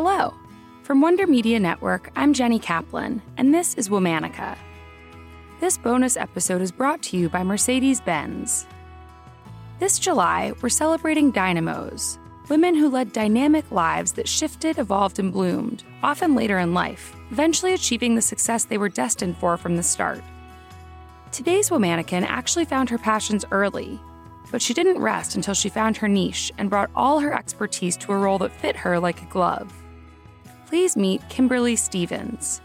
Hello. From Wonder Media Network, I'm Jenny Kaplan, and this is Womanica. This bonus episode is brought to you by Mercedes Benz. This July, we're celebrating dynamos, women who led dynamic lives that shifted, evolved, and bloomed, often later in life, eventually achieving the success they were destined for from the start. Today's Womanican actually found her passions early, but she didn't rest until she found her niche and brought all her expertise to a role that fit her like a glove. Please meet Kimberly Stevens.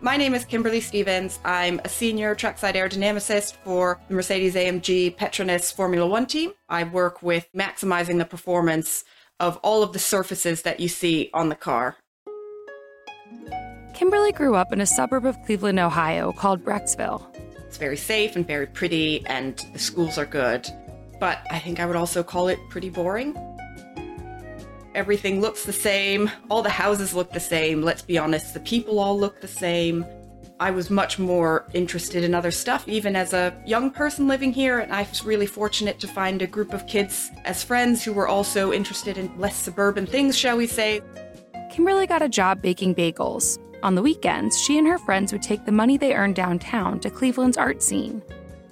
My name is Kimberly Stevens. I'm a senior trackside aerodynamicist for the Mercedes AMG Petronas Formula One team. I work with maximizing the performance of all of the surfaces that you see on the car. Kimberly grew up in a suburb of Cleveland, Ohio called Brecksville. It's very safe and very pretty, and the schools are good. But I think I would also call it pretty boring. Everything looks the same. All the houses look the same. Let's be honest, the people all look the same. I was much more interested in other stuff, even as a young person living here, and I was really fortunate to find a group of kids as friends who were also interested in less suburban things, shall we say. Kimberly got a job baking bagels. On the weekends, she and her friends would take the money they earned downtown to Cleveland's art scene.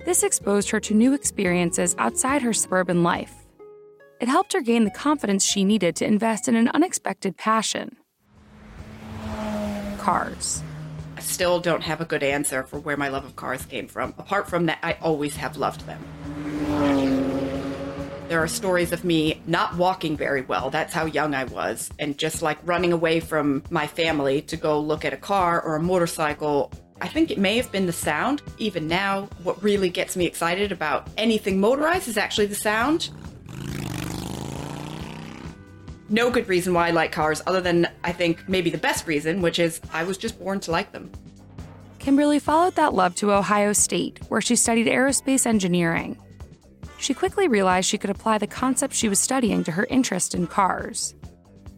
This exposed her to new experiences outside her suburban life. It helped her gain the confidence she needed to invest in an unexpected passion cars. I still don't have a good answer for where my love of cars came from. Apart from that, I always have loved them. There are stories of me not walking very well. That's how young I was. And just like running away from my family to go look at a car or a motorcycle. I think it may have been the sound. Even now, what really gets me excited about anything motorized is actually the sound. No good reason why I like cars, other than I think maybe the best reason, which is I was just born to like them. Kimberly followed that love to Ohio State, where she studied aerospace engineering. She quickly realized she could apply the concepts she was studying to her interest in cars.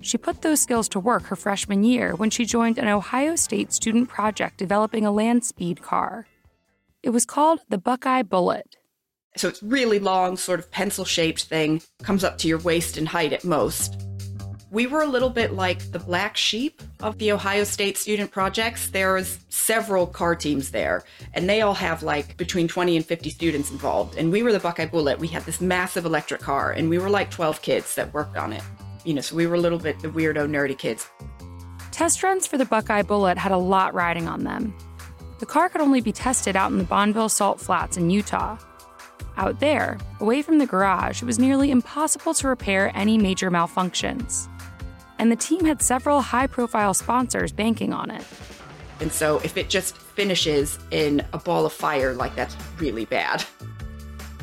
She put those skills to work her freshman year when she joined an Ohio State student project developing a land speed car. It was called the Buckeye Bullet. So it's really long, sort of pencil shaped thing, comes up to your waist in height at most. We were a little bit like the black sheep of the Ohio State student projects. There's several car teams there, and they all have like between 20 and 50 students involved. And we were the Buckeye Bullet. We had this massive electric car, and we were like 12 kids that worked on it. You know, so we were a little bit the weirdo, nerdy kids. Test runs for the Buckeye Bullet had a lot riding on them. The car could only be tested out in the Bonneville Salt Flats in Utah. Out there, away from the garage, it was nearly impossible to repair any major malfunctions and the team had several high profile sponsors banking on it. And so if it just finishes in a ball of fire, like that's really bad.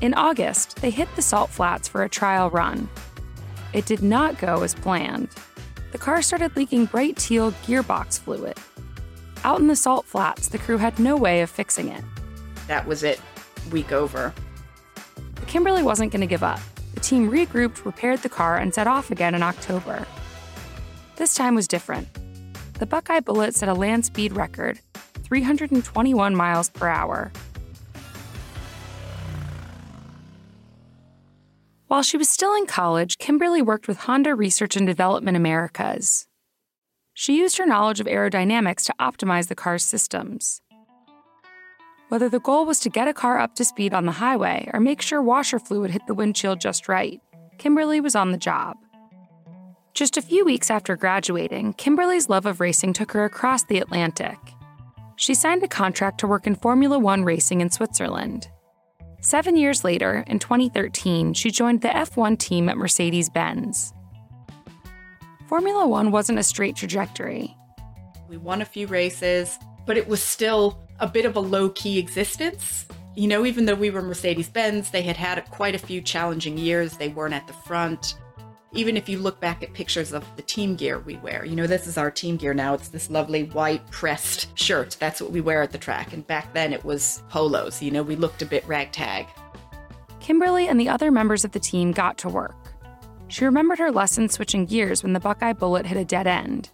In August, they hit the salt flats for a trial run. It did not go as planned. The car started leaking bright teal gearbox fluid. Out in the salt flats, the crew had no way of fixing it. That was it, week over. But Kimberly wasn't going to give up. The team regrouped, repaired the car, and set off again in October. This time was different. The Buckeye Bullet set a land speed record 321 miles per hour. While she was still in college, Kimberly worked with Honda Research and Development Americas. She used her knowledge of aerodynamics to optimize the car's systems. Whether the goal was to get a car up to speed on the highway or make sure washer fluid hit the windshield just right, Kimberly was on the job. Just a few weeks after graduating, Kimberly's love of racing took her across the Atlantic. She signed a contract to work in Formula One racing in Switzerland. Seven years later, in 2013, she joined the F1 team at Mercedes Benz. Formula One wasn't a straight trajectory. We won a few races, but it was still a bit of a low key existence. You know, even though we were Mercedes Benz, they had had quite a few challenging years. They weren't at the front even if you look back at pictures of the team gear we wear, you know, this is our team gear now. It's this lovely white pressed shirt. That's what we wear at the track. And back then it was polos. You know, we looked a bit ragtag. Kimberly and the other members of the team got to work. She remembered her lesson switching gears when the Buckeye Bullet hit a dead end.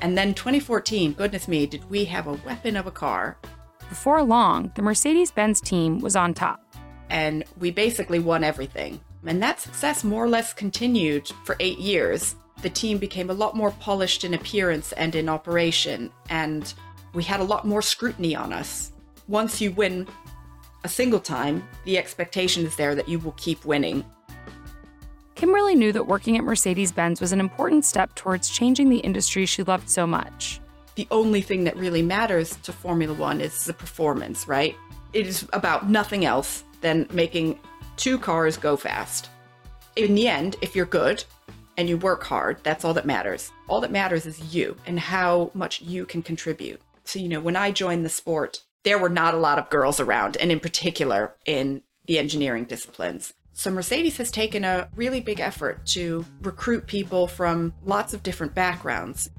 And then 2014, goodness me, did we have a weapon of a car. Before long, the Mercedes Benz team was on top. And we basically won everything. And that success more or less continued for eight years. the team became a lot more polished in appearance and in operation, and we had a lot more scrutiny on us. Once you win a single time, the expectation is there that you will keep winning. Kimberly knew that working at Mercedes Benz was an important step towards changing the industry she loved so much. The only thing that really matters to Formula One is the performance, right? It is about nothing else than making two cars go fast. In the end, if you're good and you work hard, that's all that matters. All that matters is you and how much you can contribute. So, you know, when I joined the sport, there were not a lot of girls around, and in particular in the engineering disciplines. So, Mercedes has taken a really big effort to recruit people from lots of different backgrounds.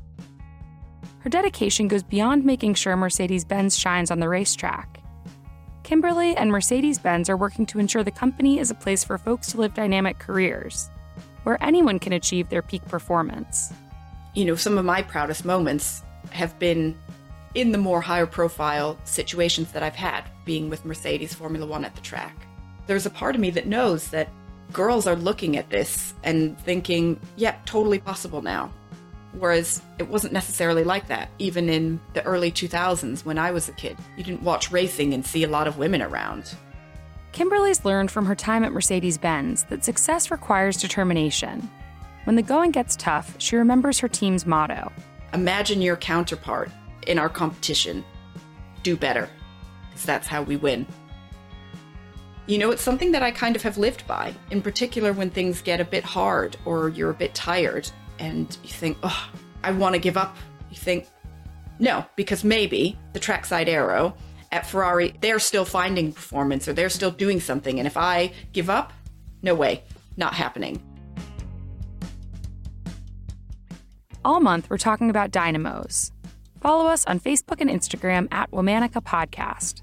Her dedication goes beyond making sure Mercedes Benz shines on the racetrack. Kimberly and Mercedes Benz are working to ensure the company is a place for folks to live dynamic careers, where anyone can achieve their peak performance. You know, some of my proudest moments have been in the more higher profile situations that I've had, being with Mercedes Formula One at the track. There's a part of me that knows that girls are looking at this and thinking, yeah, totally possible now. Whereas it wasn't necessarily like that, even in the early 2000s when I was a kid. You didn't watch racing and see a lot of women around. Kimberly's learned from her time at Mercedes Benz that success requires determination. When the going gets tough, she remembers her team's motto Imagine your counterpart in our competition. Do better, because that's how we win. You know, it's something that I kind of have lived by, in particular when things get a bit hard or you're a bit tired and you think, oh, I want to give up. You think, no, because maybe the trackside aero at Ferrari, they're still finding performance or they're still doing something. And if I give up, no way, not happening. All month, we're talking about dynamos. Follow us on Facebook and Instagram at Womanica Podcast.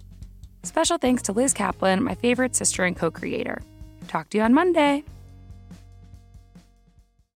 Special thanks to Liz Kaplan, my favorite sister and co creator. Talk to you on Monday.